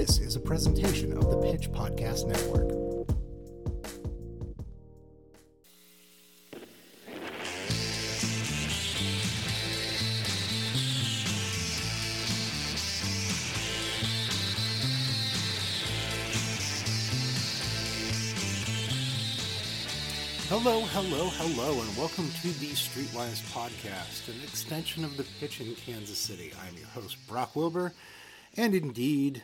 This is a presentation of the Pitch Podcast Network. Hello, hello, hello, and welcome to the Streetwise Podcast, an extension of the pitch in Kansas City. I'm your host, Brock Wilbur, and indeed,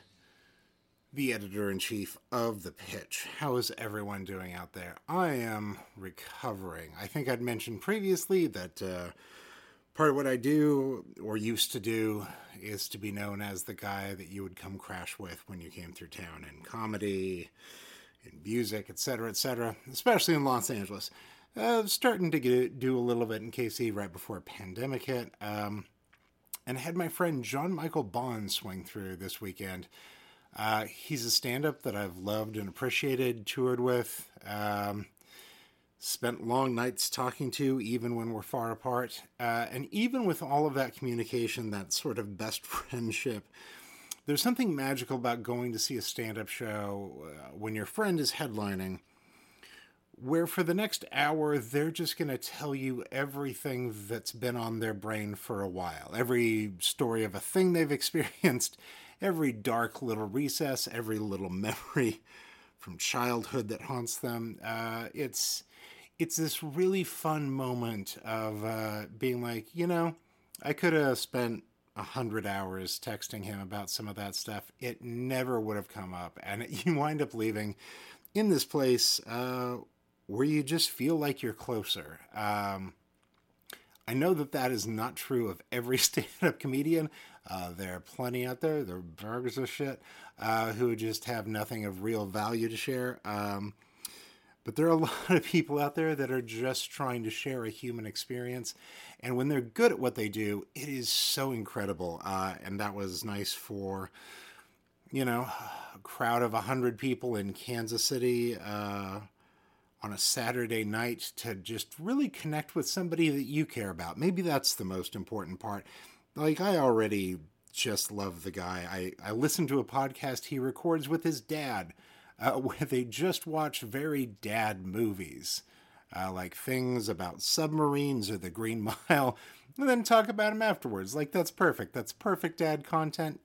the editor in chief of The Pitch. How is everyone doing out there? I am recovering. I think I'd mentioned previously that uh, part of what I do, or used to do, is to be known as the guy that you would come crash with when you came through town in comedy, in music, etc., etc., especially in Los Angeles. Uh, starting to get, do a little bit in KC right before pandemic hit. Um, and had my friend John Michael Bond swing through this weekend. Uh, he's a stand up that I've loved and appreciated, toured with, um, spent long nights talking to, even when we're far apart. Uh, and even with all of that communication, that sort of best friendship, there's something magical about going to see a stand up show uh, when your friend is headlining where for the next hour they're just going to tell you everything that's been on their brain for a while every story of a thing they've experienced every dark little recess every little memory from childhood that haunts them uh, it's it's this really fun moment of uh, being like you know i could have spent a hundred hours texting him about some of that stuff it never would have come up and you wind up leaving in this place uh, where you just feel like you're closer. Um, I know that that is not true of every stand-up comedian. Uh, there are plenty out there. There are burgers of shit uh, who just have nothing of real value to share. Um, but there are a lot of people out there that are just trying to share a human experience, and when they're good at what they do, it is so incredible. Uh, and that was nice for, you know, a crowd of hundred people in Kansas City uh, on a Saturday night to just really connect with somebody that you care about. Maybe that's the most important part. Like, I already just love the guy. I, I listen to a podcast he records with his dad uh, where they just watch very dad movies. Uh, like things about submarines or the Green Mile, and then talk about them afterwards. Like, that's perfect. That's perfect dad content.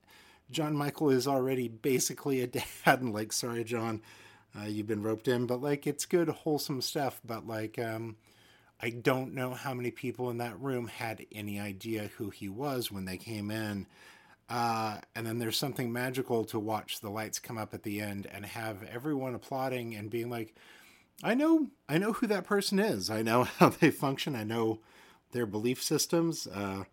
John Michael is already basically a dad, and like, sorry, John, uh, you've been roped in, but like it's good, wholesome stuff. But like, um, I don't know how many people in that room had any idea who he was when they came in. Uh, and then there's something magical to watch the lights come up at the end and have everyone applauding and being like, I know, I know who that person is. I know how they function. I know their belief systems. Uh,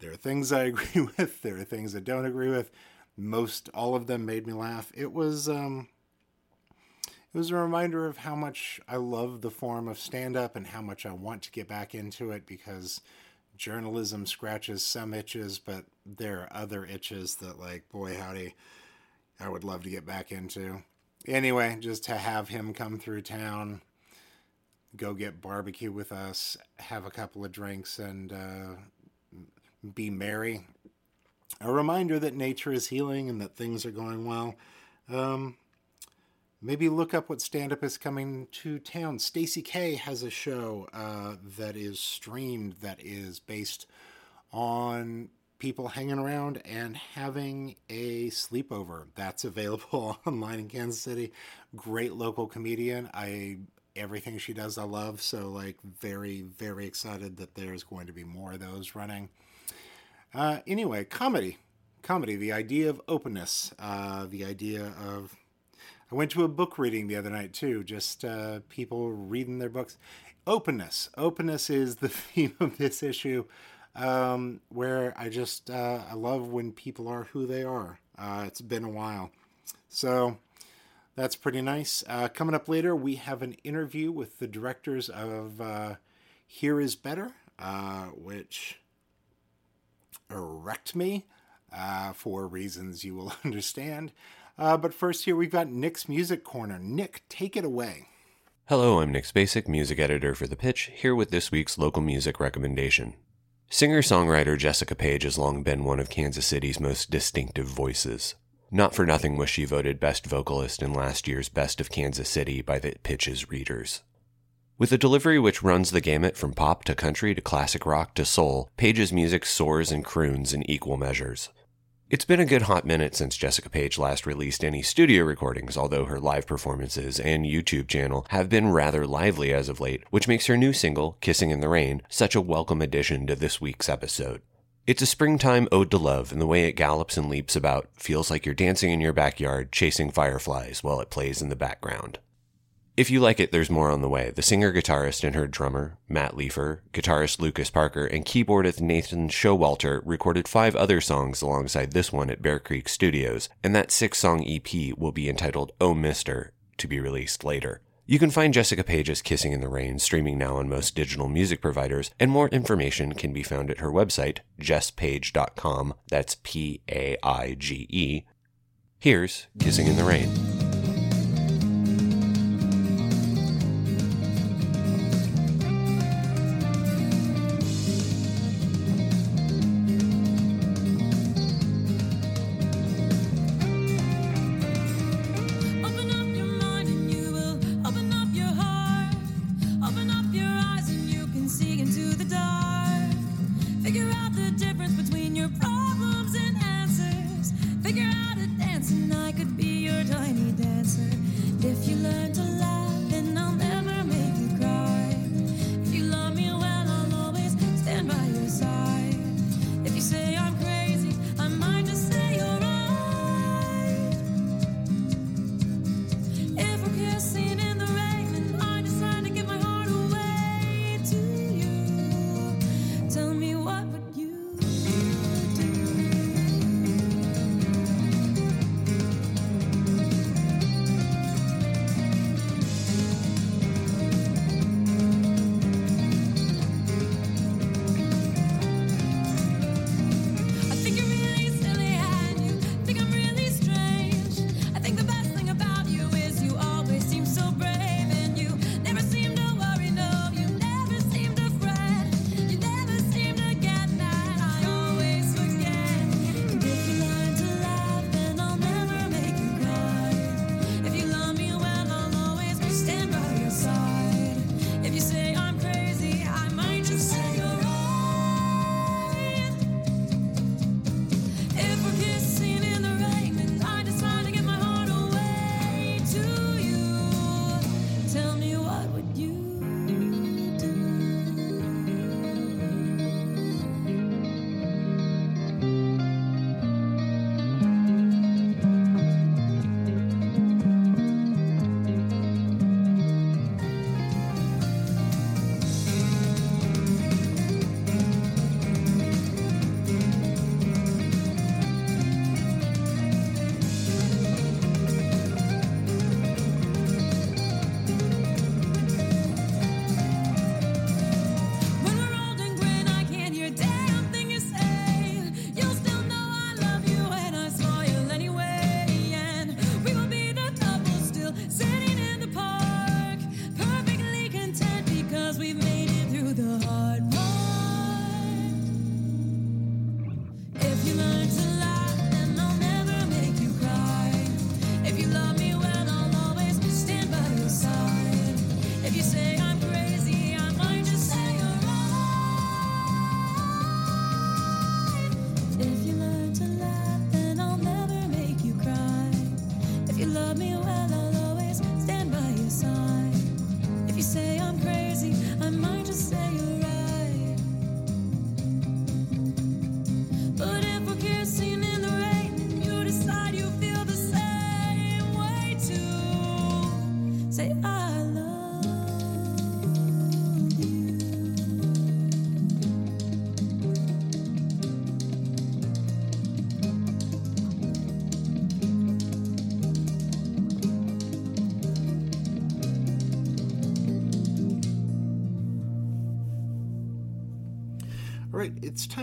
there are things I agree with. There are things I don't agree with. Most all of them made me laugh. It was, um, it was a reminder of how much I love the form of stand up and how much I want to get back into it because journalism scratches some itches, but there are other itches that, like, boy, howdy, I would love to get back into. Anyway, just to have him come through town, go get barbecue with us, have a couple of drinks, and uh, be merry. A reminder that nature is healing and that things are going well. Um, maybe look up what stand up is coming to town. Stacy K has a show uh, that is streamed that is based on people hanging around and having a sleepover. That's available online in Kansas City. Great local comedian. I everything she does I love, so like very very excited that there's going to be more of those running. Uh, anyway, comedy. Comedy, the idea of openness, uh, the idea of I went to a book reading the other night too, just uh, people reading their books. Openness. Openness is the theme of this issue, um, where I just uh, I love when people are who they are. Uh, it's been a while, so that's pretty nice. Uh, coming up later, we have an interview with the directors of uh, Here Is Better, uh, which erect me for reasons you will understand. Uh, but first, here we've got Nick's Music Corner. Nick, take it away. Hello, I'm Nick Spacek, music editor for The Pitch, here with this week's local music recommendation. Singer songwriter Jessica Paige has long been one of Kansas City's most distinctive voices. Not for nothing was she voted Best Vocalist in last year's Best of Kansas City by the Pitch's readers. With a delivery which runs the gamut from pop to country to classic rock to soul, Paige's music soars and croons in equal measures. It's been a good hot minute since Jessica Paige last released any studio recordings, although her live performances and YouTube channel have been rather lively as of late, which makes her new single, Kissing in the Rain, such a welcome addition to this week's episode. It's a springtime ode to love, and the way it gallops and leaps about feels like you're dancing in your backyard chasing fireflies while it plays in the background. If you like it, there's more on the way. The singer guitarist and her drummer, Matt Leifer, guitarist Lucas Parker, and keyboardist Nathan Showalter recorded five other songs alongside this one at Bear Creek Studios, and that six song EP will be entitled Oh Mister to be released later. You can find Jessica Paige's Kissing in the Rain streaming now on most digital music providers, and more information can be found at her website, jesspaige.com. That's P A I G E. Here's Kissing in the Rain.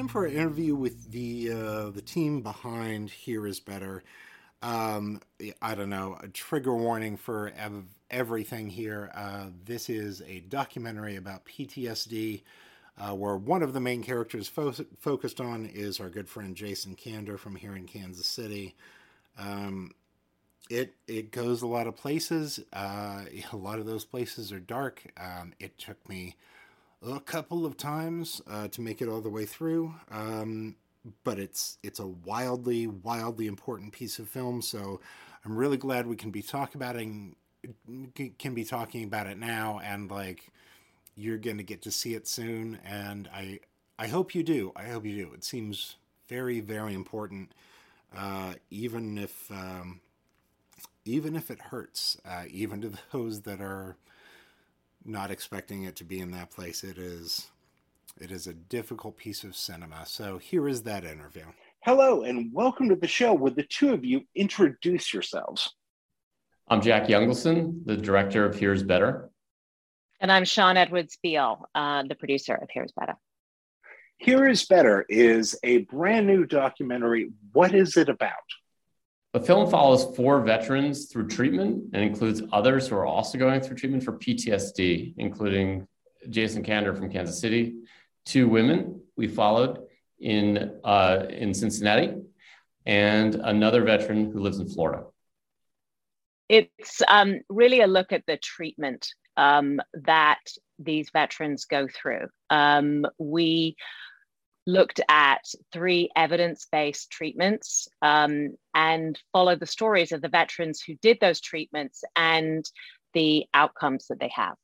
Time for an interview with the uh, the team behind Here Is Better. Um, I don't know, a trigger warning for ev- everything here. Uh, this is a documentary about PTSD, uh, where one of the main characters fo- focused on is our good friend Jason Kander from here in Kansas City. Um, it it goes a lot of places. Uh, a lot of those places are dark. Um, it took me a couple of times uh, to make it all the way through, um, but it's it's a wildly wildly important piece of film. So I'm really glad we can be talking about it, can be talking about it now, and like you're going to get to see it soon, and I I hope you do. I hope you do. It seems very very important, uh, even if. Um, even if it hurts, uh, even to those that are not expecting it to be in that place, it is it is a difficult piece of cinema. So here is that interview. Hello and welcome to the show. Would the two of you introduce yourselves? I'm Jack Youngelson, the director of Here's Better. And I'm Sean Edwards Beale, uh, the producer of Here's Better. Here is Better is a brand new documentary. What is it about? The film follows four veterans through treatment and includes others who are also going through treatment for PTSD, including Jason Kander from Kansas City, two women we followed in, uh, in Cincinnati, and another veteran who lives in Florida. It's um, really a look at the treatment um, that these veterans go through. Um, we looked at three evidence based treatments um, and followed the stories of the veterans who did those treatments and the outcomes that they have.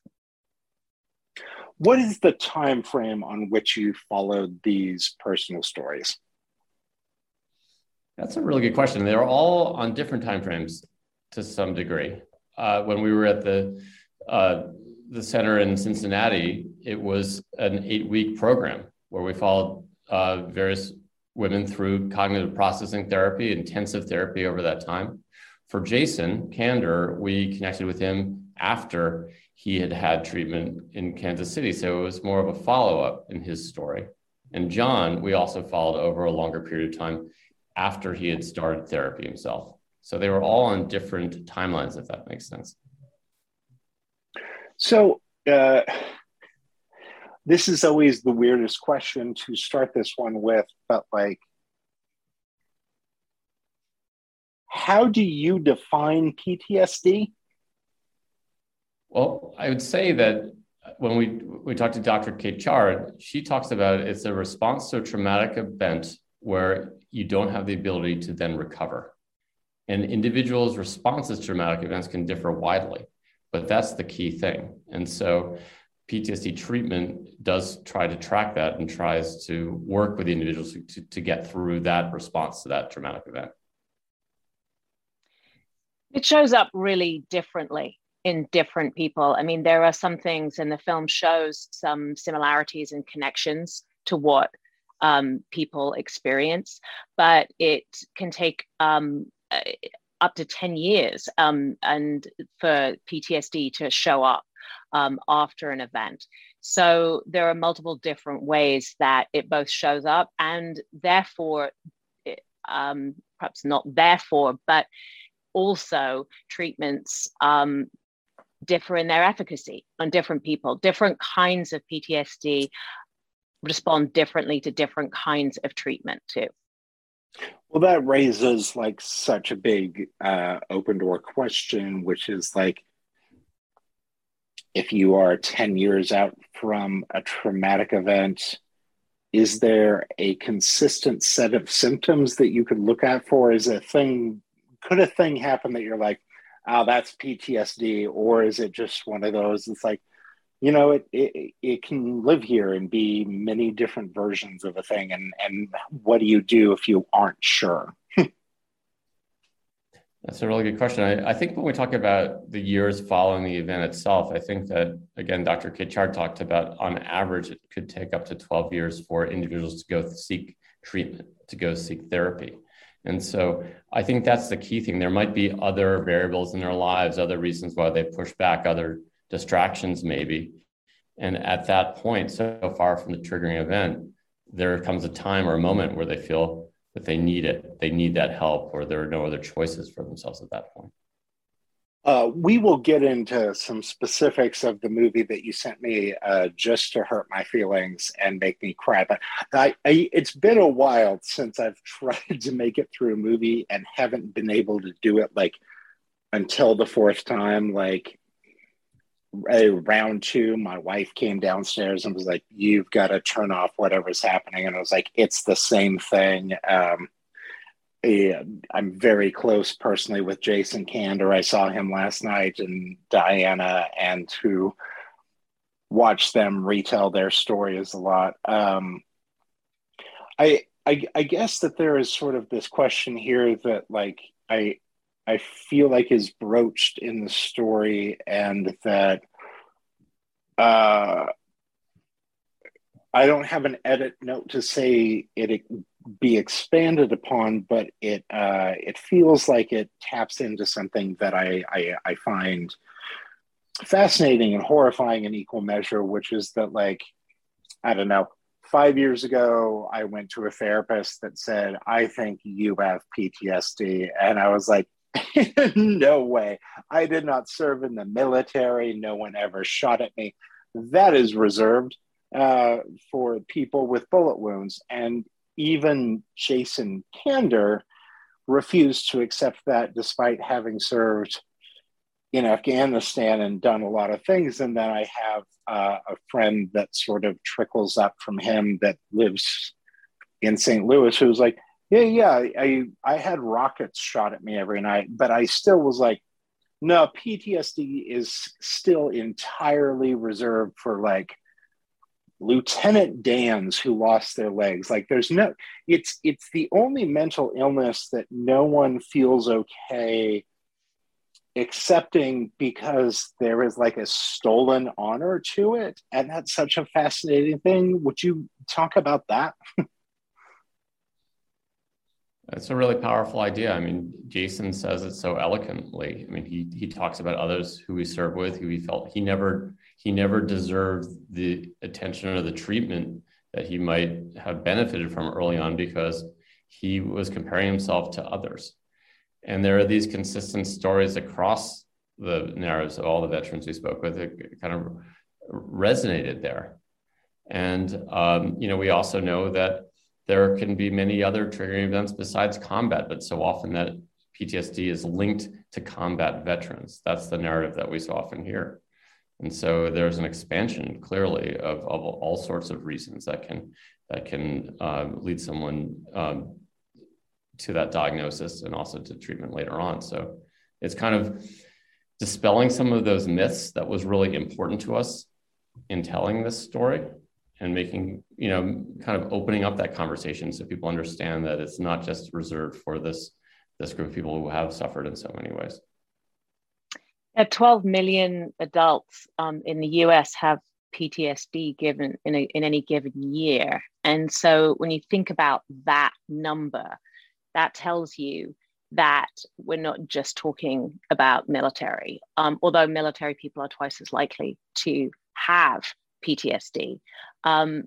What is the time frame on which you followed these personal stories? That's a really good question. They're all on different time frames to some degree. Uh, when we were at the uh, the center in Cincinnati, it was an eight week program where we followed uh, various women through cognitive processing therapy, intensive therapy over that time. For Jason Kander, we connected with him after he had had treatment in Kansas City. So it was more of a follow up in his story. And John, we also followed over a longer period of time after he had started therapy himself. So they were all on different timelines, if that makes sense. So, uh, this is always the weirdest question to start this one with, but like, how do you define PTSD? Well, I would say that when we we talked to Dr. Kate Chard, she talks about it's a response to a traumatic event where you don't have the ability to then recover. And individuals' responses to traumatic events can differ widely, but that's the key thing. And so PTSD treatment does try to track that and tries to work with the individuals to, to get through that response to that traumatic event. It shows up really differently in different people. I mean, there are some things, and the film shows some similarities and connections to what um, people experience, but it can take um, up to 10 years um, and for PTSD to show up um, after an event. So there are multiple different ways that it both shows up, and therefore, um, perhaps not therefore, but also treatments um, differ in their efficacy on different people. Different kinds of PTSD respond differently to different kinds of treatment, too. Well, that raises like such a big uh, open door question, which is like, if you are 10 years out from a traumatic event, is there a consistent set of symptoms that you could look at for? Is a thing, could a thing happen that you're like, oh, that's PTSD? Or is it just one of those, it's like, you know, it, it, it can live here and be many different versions of a thing. And, and what do you do if you aren't sure? That's a really good question. I, I, think when we talk about the years following the event itself, I think that, again, Dr. Kate Chard talked about on average, it could take up to 12 years for individuals to go seek treatment, to go seek therapy. And so I think that's the key thing. There might be other variables in their lives, other reasons why they push back, other distractions, maybe. And at that point, so far from the triggering event, there comes a time or a moment where they feel that they need it, they need that help, or there are no other choices for themselves at that point. Uh, we will get into some specifics of the movie that you sent me uh, just to hurt my feelings and make me cry. But I, I, it's been a while since I've tried to make it through a movie and haven't been able to do it like until the fourth time. Like round two, my wife came downstairs and was like, "You've got to turn off whatever's happening," and I was like, "It's the same thing." Um, yeah, I'm very close personally with Jason Kander. I saw him last night and Diana, and who watched them retell their stories a lot. Um, I, I I guess that there is sort of this question here that like I I feel like is broached in the story, and that uh, I don't have an edit note to say it be expanded upon, but it uh, it feels like it taps into something that I, I, I find fascinating and horrifying in equal measure, which is that like I don't know. Five years ago, I went to a therapist that said, "I think you have PTSD," and I was like, "No way! I did not serve in the military. No one ever shot at me. That is reserved." uh, for people with bullet wounds. And even Jason Kander refused to accept that despite having served in Afghanistan and done a lot of things. And then I have uh, a friend that sort of trickles up from him that lives in St. Louis who's like, yeah, yeah, I, I had rockets shot at me every night, but I still was like, no, PTSD is still entirely reserved for like lieutenant dans who lost their legs. Like there's no it's it's the only mental illness that no one feels okay accepting because there is like a stolen honor to it. And that's such a fascinating thing. Would you talk about that It's a really powerful idea. I mean, Jason says it so eloquently. I mean, he he talks about others who he served with, who he felt he never he never deserved the attention or the treatment that he might have benefited from early on because he was comparing himself to others. And there are these consistent stories across the narratives of all the veterans we spoke with that kind of resonated there. And um, you know, we also know that there can be many other triggering events besides combat, but so often that PTSD is linked to combat veterans. That's the narrative that we so often hear. And so there's an expansion clearly of, of all sorts of reasons that can that can um, lead someone um, to that diagnosis and also to treatment later on. So it's kind of dispelling some of those myths that was really important to us in telling this story and making you know kind of opening up that conversation so people understand that it's not just reserved for this this group of people who have suffered in so many ways. 12 million adults um, in the US have PTSD given in, a, in any given year. And so when you think about that number, that tells you that we're not just talking about military, um, although military people are twice as likely to have PTSD. Um,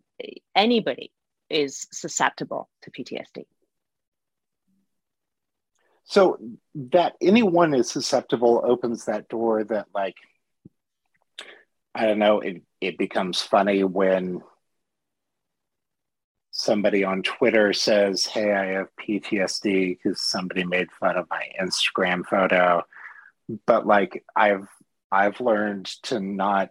anybody is susceptible to PTSD. So that anyone is susceptible opens that door that like I don't know, it, it becomes funny when somebody on Twitter says, Hey, I have PTSD because somebody made fun of my Instagram photo. But like I've I've learned to not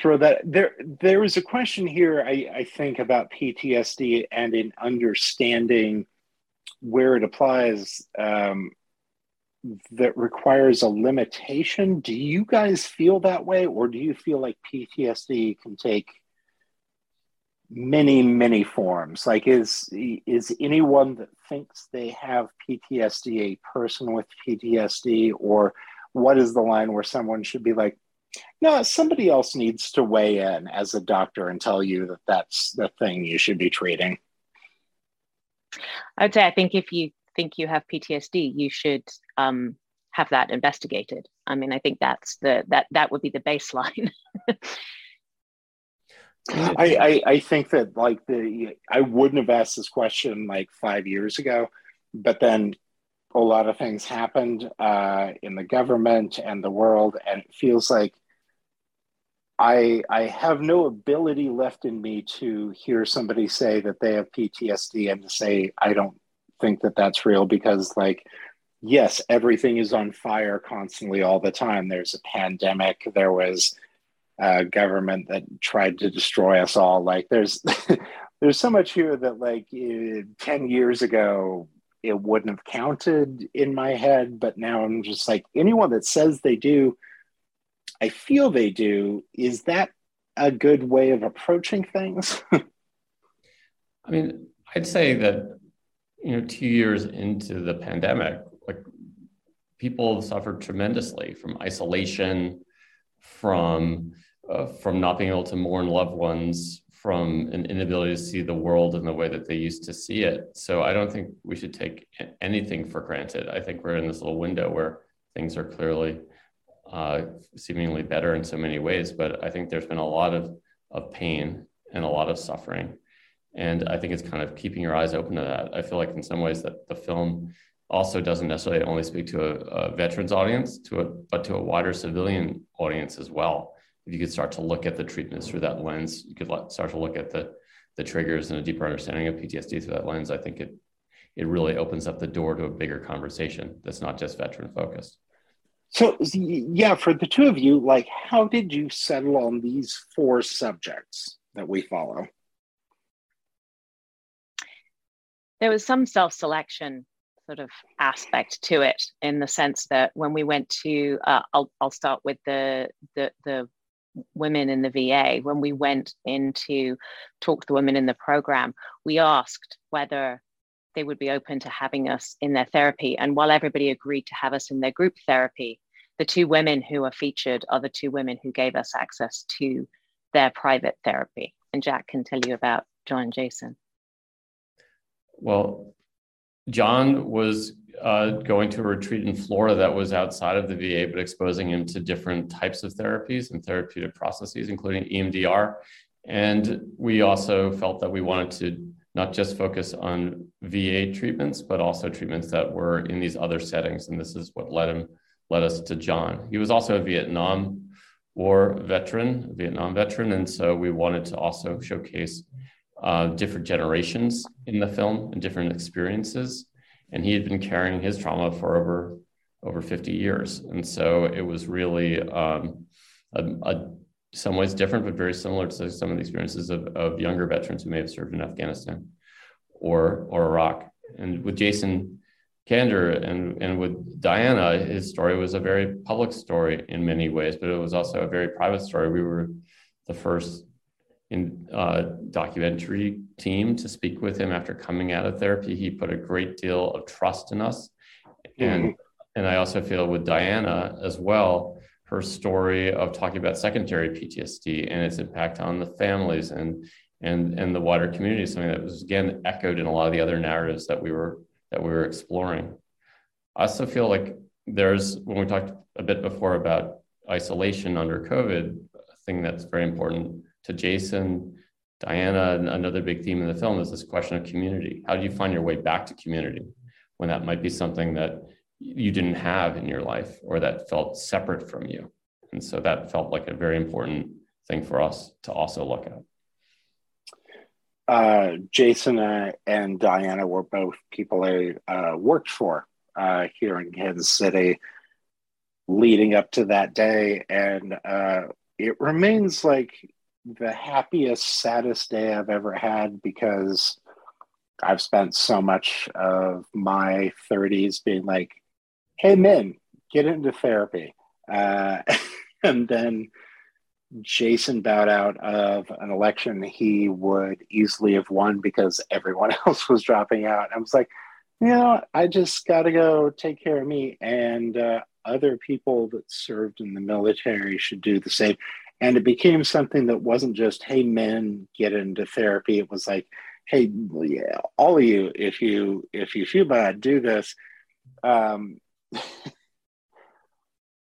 throw that there there is a question here I, I think about PTSD and in understanding where it applies um, that requires a limitation. Do you guys feel that way, or do you feel like PTSD can take many, many forms? Like, is is anyone that thinks they have PTSD a person with PTSD, or what is the line where someone should be like, no, somebody else needs to weigh in as a doctor and tell you that that's the thing you should be treating? I'd say I think if you think you have PTSD, you should um, have that investigated. I mean, I think that's the that that would be the baseline. I, I, I think that like the I wouldn't have asked this question like five years ago, but then a lot of things happened uh, in the government and the world, and it feels like I I have no ability left in me to hear somebody say that they have PTSD and to say I don't think that that's real because like yes, everything is on fire constantly all the time. There's a pandemic. There was a government that tried to destroy us all. Like there's there's so much here that like uh, 10 years ago it wouldn't have counted in my head but now i'm just like anyone that says they do i feel they do is that a good way of approaching things i mean i'd say that you know two years into the pandemic like people have suffered tremendously from isolation from uh, from not being able to mourn loved ones from an inability to see the world in the way that they used to see it. So I don't think we should take anything for granted. I think we're in this little window where things are clearly uh, seemingly better in so many ways, but I think there's been a lot of, of pain and a lot of suffering. And I think it's kind of keeping your eyes open to that. I feel like in some ways that the film also doesn't necessarily only speak to a, a veterans audience, to a, but to a wider civilian audience as well if you could start to look at the treatments through that lens, you could start to look at the the triggers and a deeper understanding of PTSD through that lens. I think it it really opens up the door to a bigger conversation that's not just veteran focused. So yeah, for the two of you, like how did you settle on these four subjects that we follow? There was some self-selection sort of aspect to it in the sense that when we went to uh, I'll, I'll start with the the the women in the VA, when we went in to talk to the women in the program, we asked whether they would be open to having us in their therapy. And while everybody agreed to have us in their group therapy, the two women who are featured are the two women who gave us access to their private therapy. And Jack can tell you about John and Jason. Well, John was uh, going to a retreat in Florida that was outside of the VA, but exposing him to different types of therapies and therapeutic processes, including EMDR. And we also felt that we wanted to not just focus on VA treatments, but also treatments that were in these other settings. And this is what led him led us to John. He was also a Vietnam War veteran, Vietnam veteran, and so we wanted to also showcase uh, different generations in the film and different experiences and he had been carrying his trauma for over over 50 years and so it was really um, a, a some ways different but very similar to some of the experiences of, of younger veterans who may have served in afghanistan or or iraq and with jason kander and, and with diana his story was a very public story in many ways but it was also a very private story we were the first in uh, documentary team to speak with him after coming out of therapy. He put a great deal of trust in us, and mm-hmm. and I also feel with Diana as well. Her story of talking about secondary PTSD and its impact on the families and and and the wider community, something that was again echoed in a lot of the other narratives that we were that we were exploring. I also feel like there's when we talked a bit before about isolation under COVID, a thing that's very important to Jason, Diana, and another big theme in the film is this question of community. How do you find your way back to community when that might be something that you didn't have in your life or that felt separate from you? And so that felt like a very important thing for us to also look at. Uh, Jason uh, and Diana were both people I uh, worked for uh, here in Kansas City leading up to that day. And uh, it remains like the happiest, saddest day I've ever had because I've spent so much of my 30s being like, hey, men, get into therapy. Uh, and then Jason bowed out of an election he would easily have won because everyone else was dropping out. I was like, you know, I just got to go take care of me. And uh, other people that served in the military should do the same and it became something that wasn't just hey men get into therapy it was like hey yeah all of you if you if you feel bad do this um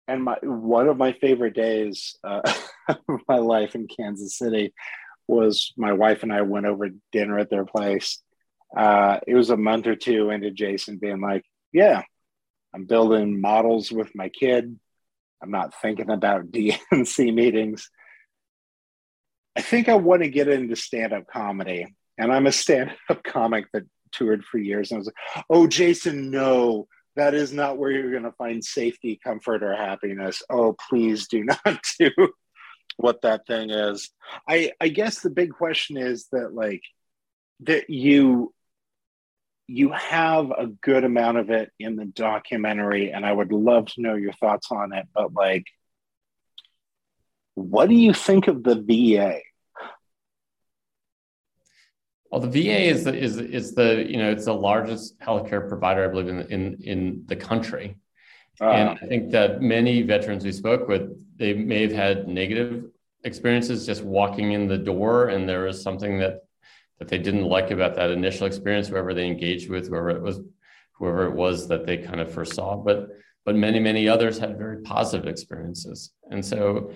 and my one of my favorite days uh, of my life in kansas city was my wife and i went over dinner at their place uh, it was a month or two into jason being like yeah I'm building models with my kid. I'm not thinking about DNC meetings. I think I want to get into stand up comedy. And I'm a stand up comic that toured for years. And I was like, oh, Jason, no, that is not where you're going to find safety, comfort, or happiness. Oh, please do not do what that thing is. I, I guess the big question is that, like, that you you have a good amount of it in the documentary and i would love to know your thoughts on it but like what do you think of the va well the va is the, is, is the you know it's the largest healthcare provider i believe in in, in the country. Uh, and i think that many veterans we spoke with they may have had negative experiences just walking in the door and there was something that that they didn't like about that initial experience, whoever they engaged with, whoever it was, whoever it was that they kind of first saw. But but many many others had very positive experiences, and so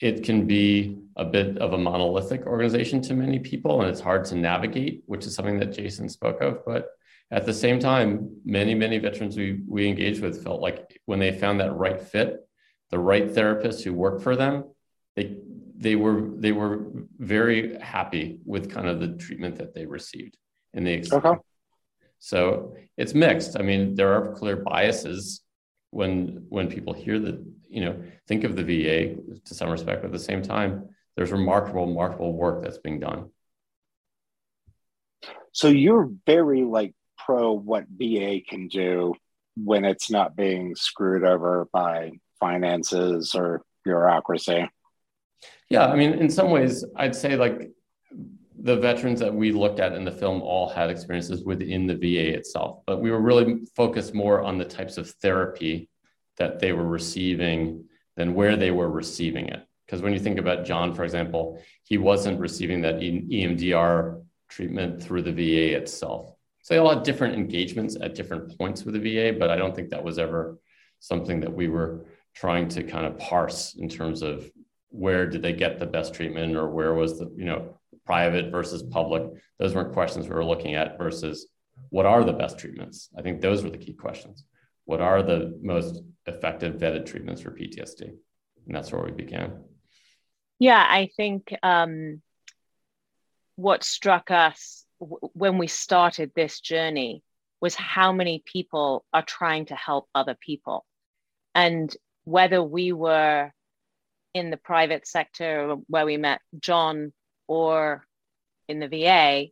it can be a bit of a monolithic organization to many people, and it's hard to navigate, which is something that Jason spoke of. But at the same time, many many veterans we we engaged with felt like when they found that right fit, the right therapist who worked for them, they they were they were very happy with kind of the treatment that they received in the okay. so it's mixed i mean there are clear biases when when people hear that you know think of the va to some respect but at the same time there's remarkable remarkable work that's being done. So you're very like pro what va can do when it's not being screwed over by finances or bureaucracy. Yeah, I mean, in some ways, I'd say like the veterans that we looked at in the film all had experiences within the VA itself, but we were really focused more on the types of therapy that they were receiving than where they were receiving it. Because when you think about John, for example, he wasn't receiving that EMDR treatment through the VA itself. So they all had different engagements at different points with the VA, but I don't think that was ever something that we were trying to kind of parse in terms of where did they get the best treatment or where was the you know private versus public? Those weren't questions we were looking at versus what are the best treatments? I think those were the key questions. What are the most effective vetted treatments for ptsd and that's where we began. Yeah i think um, what struck us w- when we started this journey was how many people are trying to help other people. And whether we were in the private sector where we met John or in the VA,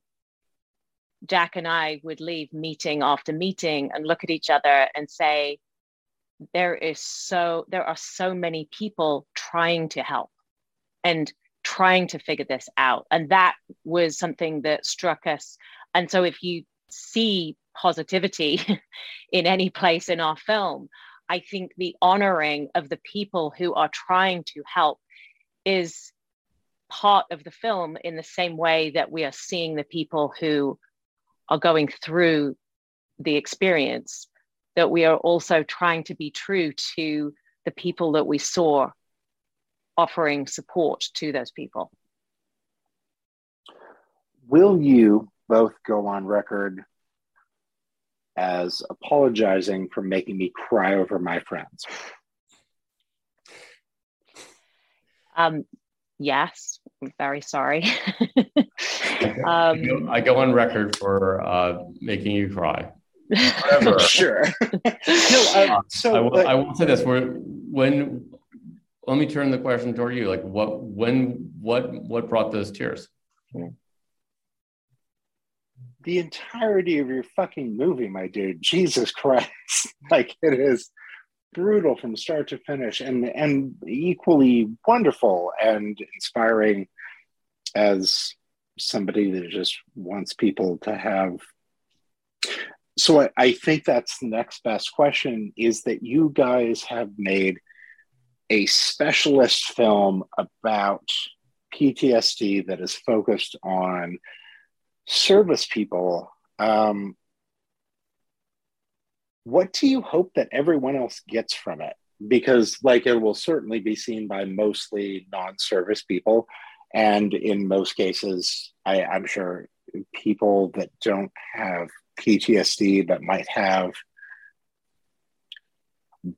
Jack and I would leave meeting after meeting and look at each other and say, there is so there are so many people trying to help and trying to figure this out. And that was something that struck us. And so if you see positivity in any place in our film, I think the honoring of the people who are trying to help is part of the film in the same way that we are seeing the people who are going through the experience, that we are also trying to be true to the people that we saw offering support to those people. Will you both go on record as apologizing for making me cry over my friends. Um, yes, I'm very sorry. um, I, go, on record for uh, making you cry. sure. no, uh, so I will, I will say this: where when let me turn the question toward you. Like, what, when, what, what brought those tears? The entirety of your fucking movie, my dude. Jesus Christ. like it is brutal from start to finish and and equally wonderful and inspiring as somebody that just wants people to have so I, I think that's the next best question is that you guys have made a specialist film about PTSD that is focused on service people, um, what do you hope that everyone else gets from it? Because, like, it will certainly be seen by mostly non service people. And in most cases, I, I'm sure people that don't have PTSD but might have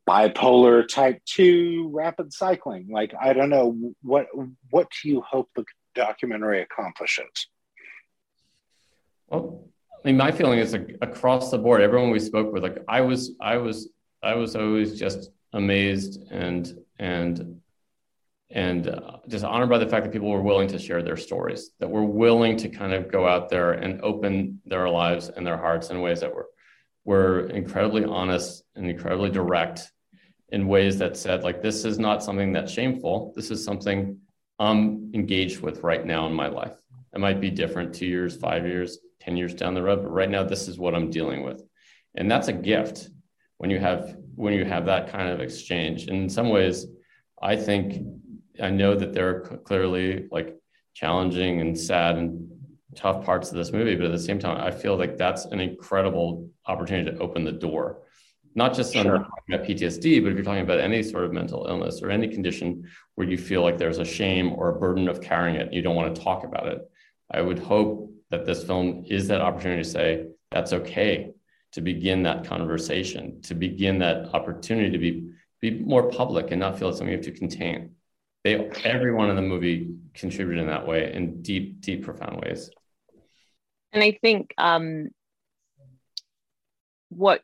bipolar type 2 rapid cycling like i don't know what what do you hope the documentary accomplishes well i mean my feeling is like across the board everyone we spoke with like i was i was i was always just amazed and and and uh, just honored by the fact that people were willing to share their stories that were willing to kind of go out there and open their lives and their hearts in ways that were were incredibly honest and incredibly direct in ways that said like this is not something that's shameful. This is something i'm engaged with right now in my life. It might be different two years five years ten years down the road but right now this is what i'm dealing with and that's a gift when you have when you have that kind of exchange and in some ways i think i know that there are clearly like challenging and sad and tough parts of this movie, but at the same time, I feel like that's an incredible opportunity to open the door. Not just sure. on about PTSD, but if you're talking about any sort of mental illness or any condition where you feel like there's a shame or a burden of carrying it, you don't want to talk about it. I would hope that this film is that opportunity to say that's okay to begin that conversation, to begin that opportunity to be be more public and not feel it's something you have to contain. They everyone in the movie contributed in that way in deep, deep, profound ways. And I think um, what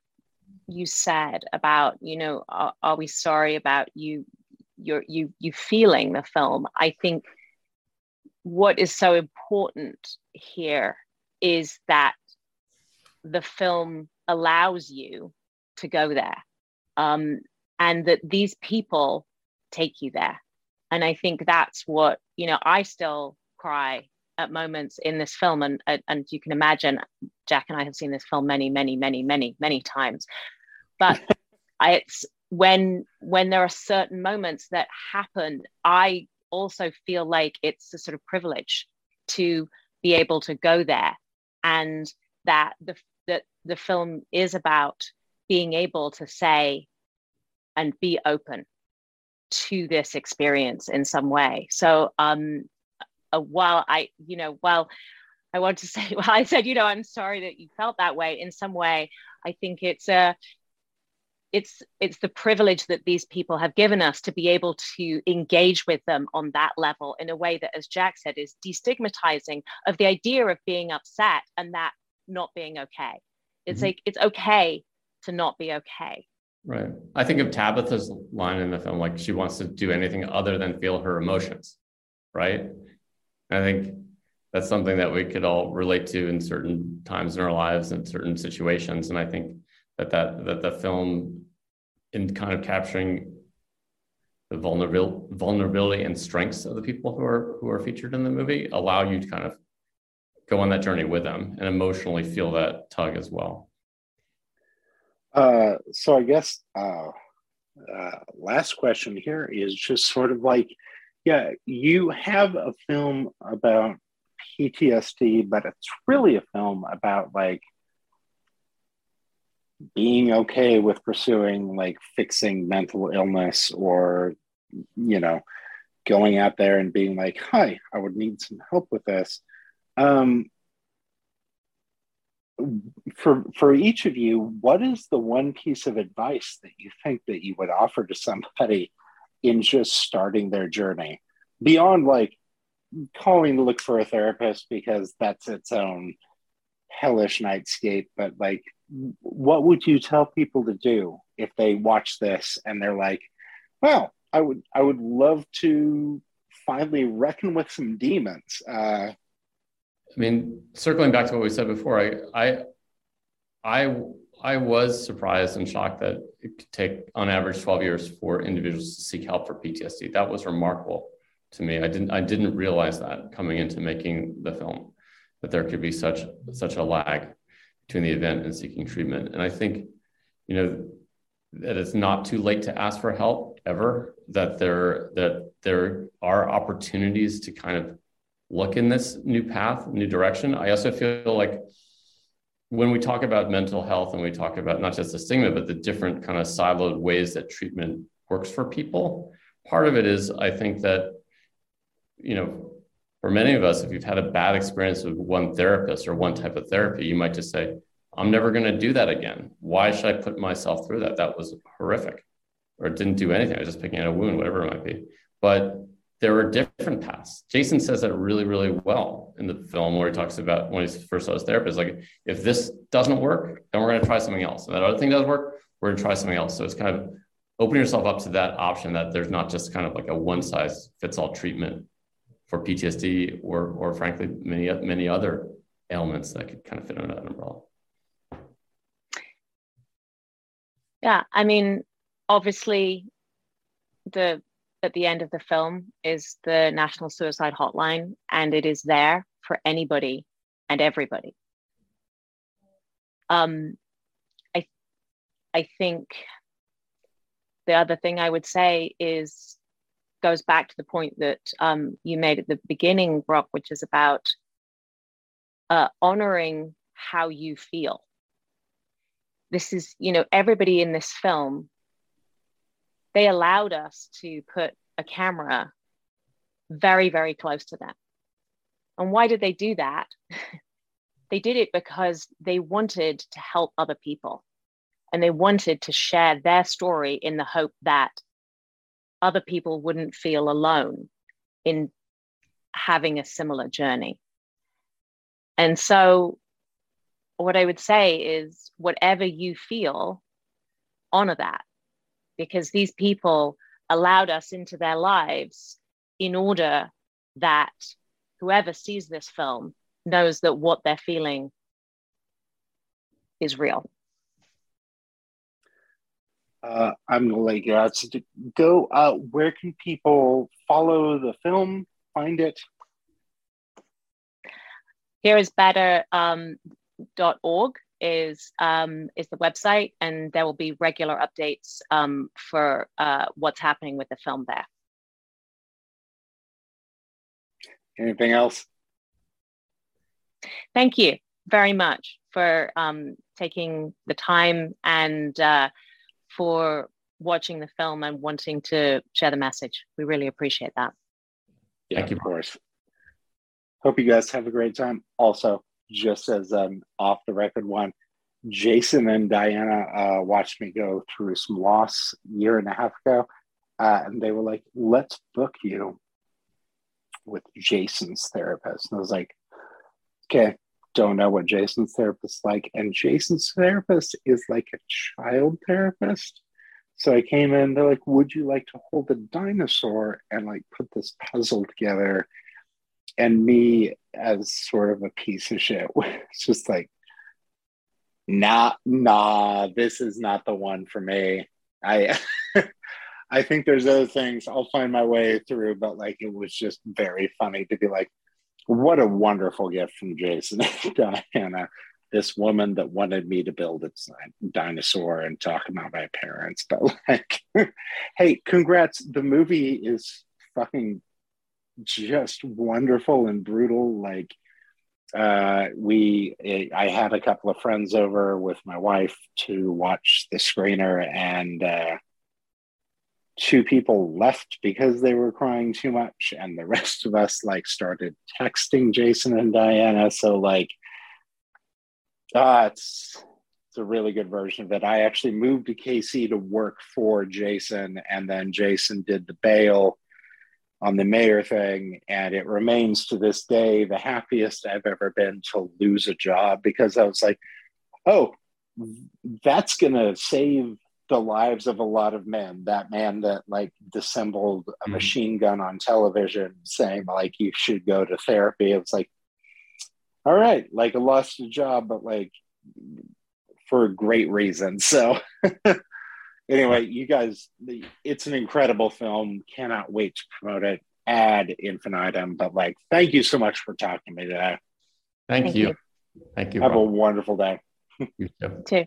you said about, you know, are, are we sorry about you, you, you feeling the film? I think what is so important here is that the film allows you to go there um, and that these people take you there. And i think that's what you know i still cry at moments in this film and and you can imagine jack and i have seen this film many many many many many times. But I, it's when when there are certain moments that happen i also feel like it's a sort of privilege to be able to go there and that the that the film is about being able to say and be open to this experience in some way so um uh, while I, you know, while I want to say, well, I said, you know, I'm sorry that you felt that way. In some way, I think it's a, it's it's the privilege that these people have given us to be able to engage with them on that level in a way that, as Jack said, is destigmatizing of the idea of being upset and that not being okay. It's mm-hmm. like it's okay to not be okay. Right. I think of Tabitha's line in the film, like she wants to do anything other than feel her emotions. Right. I think that's something that we could all relate to in certain times in our lives and certain situations. And I think that that that the film, in kind of capturing the vulnerability, vulnerability and strengths of the people who are who are featured in the movie, allow you to kind of go on that journey with them and emotionally feel that tug as well. Uh, so I guess uh, uh, last question here is just sort of like yeah, you have a film about PTSD, but it's really a film about like being okay with pursuing like fixing mental illness or, you know, going out there and being like, hi, I would need some help with this. Um, for for each of you, what is the one piece of advice that you think that you would offer to somebody in just starting their journey beyond like calling to look for a therapist because that's its own hellish nightscape but like what would you tell people to do if they watch this and they're like well i would i would love to finally reckon with some demons uh i mean circling back to what we said before i i i I was surprised and shocked that it could take on average 12 years for individuals to seek help for PTSD. That was remarkable to me. I didn't I didn't realize that coming into making the film that there could be such such a lag between the event and seeking treatment. And I think, you know, that it's not too late to ask for help ever. That there that there are opportunities to kind of look in this new path, new direction. I also feel like when we talk about mental health and we talk about not just the stigma, but the different kind of siloed ways that treatment works for people, part of it is I think that, you know, for many of us, if you've had a bad experience with one therapist or one type of therapy, you might just say, I'm never going to do that again. Why should I put myself through that? That was horrific, or didn't do anything. I was just picking at a wound, whatever it might be. But there were different paths. Jason says that really, really well in the film where he talks about when he first saw his therapist, like, if this doesn't work, then we're going to try something else. And that other thing doesn't work, we're going to try something else. So it's kind of opening yourself up to that option that there's not just kind of like a one size fits all treatment for PTSD or, or frankly, many, many other ailments that could kind of fit under that umbrella. Yeah. I mean, obviously, the at the end of the film is the National Suicide Hotline, and it is there for anybody and everybody. Um, I, I think the other thing I would say is goes back to the point that um, you made at the beginning, Brock, which is about uh, honoring how you feel. This is, you know, everybody in this film they allowed us to put a camera very, very close to them. And why did they do that? they did it because they wanted to help other people and they wanted to share their story in the hope that other people wouldn't feel alone in having a similar journey. And so, what I would say is, whatever you feel, honor that because these people allowed us into their lives in order that whoever sees this film knows that what they're feeling is real. Uh, I'm gonna let you guys go. Uh, where can people follow the film? Find it. Here is better um, .org is um, is the website, and there will be regular updates um, for uh, what's happening with the film there. Anything else? Thank you very much for um, taking the time and uh, for watching the film and wanting to share the message. We really appreciate that. Yeah, Thank you, of course. Hope you guys have a great time. Also, just as an off the record one, Jason and Diana uh, watched me go through some loss a year and a half ago, uh, and they were like, "Let's book you with Jason's therapist." And I was like, "Okay." Don't know what Jason's therapist like, and Jason's therapist is like a child therapist. So I came in, they're like, Would you like to hold a dinosaur and like put this puzzle together? and me as sort of a piece of shit it's just like nah nah this is not the one for me i i think there's other things i'll find my way through but like it was just very funny to be like what a wonderful gift from jason and diana this woman that wanted me to build a dinosaur and talk about my parents but like hey congrats the movie is fucking just wonderful and brutal. Like uh, we, I had a couple of friends over with my wife to watch the screener, and uh, two people left because they were crying too much, and the rest of us like started texting Jason and Diana. So like, uh, it's it's a really good version of it. I actually moved to KC to work for Jason, and then Jason did the bail on the mayor thing. And it remains to this day the happiest I've ever been to lose a job because I was like, oh, that's going to save the lives of a lot of men. That man that like dissembled a mm-hmm. machine gun on television saying like you should go to therapy. It was like, all right, like I lost a job, but like for a great reason. So anyway, you guys, it's an incredible film. Cannot wait to promote it ad infinitum. But like, thank you so much for talking to me today. Thank, thank you. you. Thank you. Have a wonderful day. you too.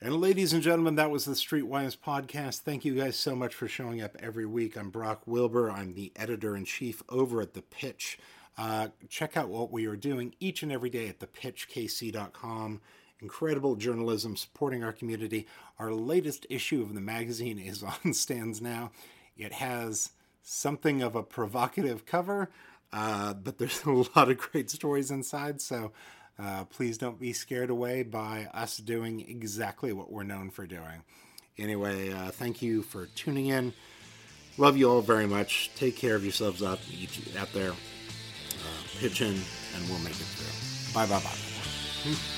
And ladies and gentlemen, that was the Streetwise podcast. Thank you guys so much for showing up every week. I'm Brock Wilbur. I'm the editor in chief over at The Pitch. Uh, check out what we are doing each and every day at thepitchkc.com incredible journalism supporting our community. Our latest issue of the magazine is on stands now. It has something of a provocative cover, uh, but there's a lot of great stories inside. So Uh, please don't be scared away by us doing exactly what we're known for doing. Anyway, uh, thank you for tuning in. Love you all very much. Take care of yourselves up out there. Uh, pitch in, and we'll make it through. Bye, bye, bye.